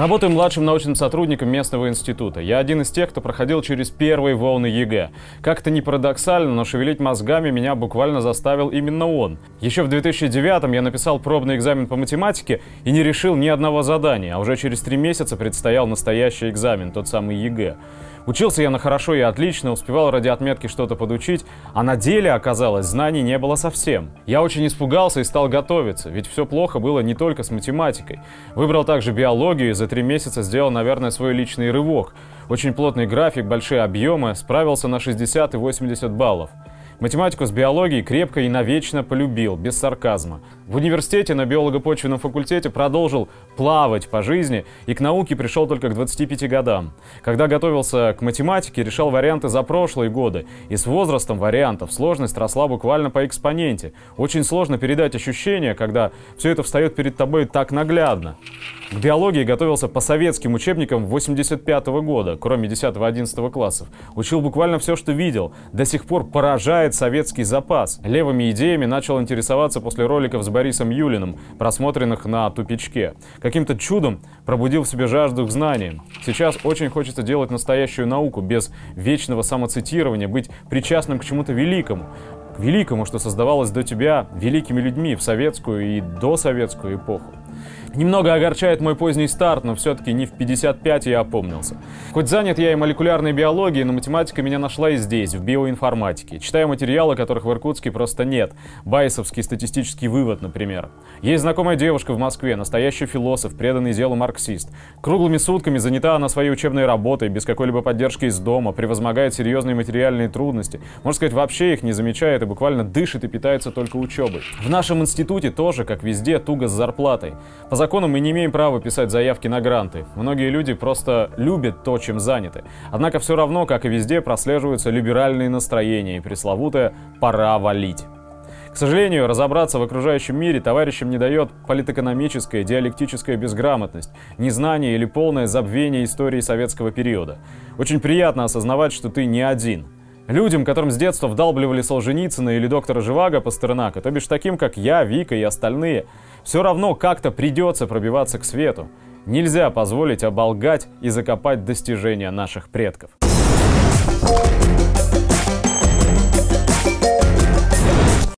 Работаю младшим научным сотрудником местного института. Я один из тех, кто проходил через первые волны ЕГЭ. Как-то не парадоксально, но шевелить мозгами меня буквально заставил именно он. Еще в 2009 я написал пробный экзамен по математике и не решил ни одного задания, а уже через три месяца предстоял настоящий экзамен, тот самый ЕГЭ. Учился я на хорошо и отлично, успевал ради отметки что-то подучить, а на деле, оказалось, знаний не было совсем. Я очень испугался и стал готовиться, ведь все плохо было не только с математикой. Выбрал также биологию и за три месяца сделал, наверное, свой личный рывок. Очень плотный график, большие объемы, справился на 60 и 80 баллов. Математику с биологией крепко и навечно полюбил, без сарказма. В университете на биолого-почвенном факультете продолжил плавать по жизни и к науке пришел только к 25 годам. Когда готовился к математике, решал варианты за прошлые годы. И с возрастом вариантов сложность росла буквально по экспоненте. Очень сложно передать ощущение, когда все это встает перед тобой так наглядно. К биологии готовился по советским учебникам 85 -го года, кроме 10-11 классов. Учил буквально все, что видел. До сих пор поражает советский запас. Левыми идеями начал интересоваться после роликов с Борисом Юлиным, просмотренных на «Тупичке». Каким-то чудом пробудил в себе жажду к знаниям. Сейчас очень хочется делать настоящую науку, без вечного самоцитирования, быть причастным к чему-то великому к великому, что создавалось до тебя великими людьми в советскую и досоветскую эпоху. Немного огорчает мой поздний старт, но все-таки не в 55 я опомнился. Хоть занят я и молекулярной биологией, но математика меня нашла и здесь, в биоинформатике. Читаю материалы, которых в Иркутске просто нет. Байесовский статистический вывод, например. Есть знакомая девушка в Москве, настоящий философ, преданный делу марксист. Круглыми сутками занята она своей учебной работой, без какой-либо поддержки из дома, превозмогает серьезные материальные трудности. Можно сказать, вообще их не замечает и буквально дышит и питается только учебой. В нашем институте тоже, как везде, туго с зарплатой. По закону мы не имеем права писать заявки на гранты. Многие люди просто любят то, чем заняты. Однако все равно, как и везде, прослеживаются либеральные настроения и пресловутая «пора валить». К сожалению, разобраться в окружающем мире товарищам не дает политэкономическая, диалектическая безграмотность, незнание или полное забвение истории советского периода. Очень приятно осознавать, что ты не один – Людям, которым с детства вдалбливали Солженицына или доктора Живаго Пастернака, то бишь таким, как я, Вика и остальные, все равно как-то придется пробиваться к свету. Нельзя позволить оболгать и закопать достижения наших предков.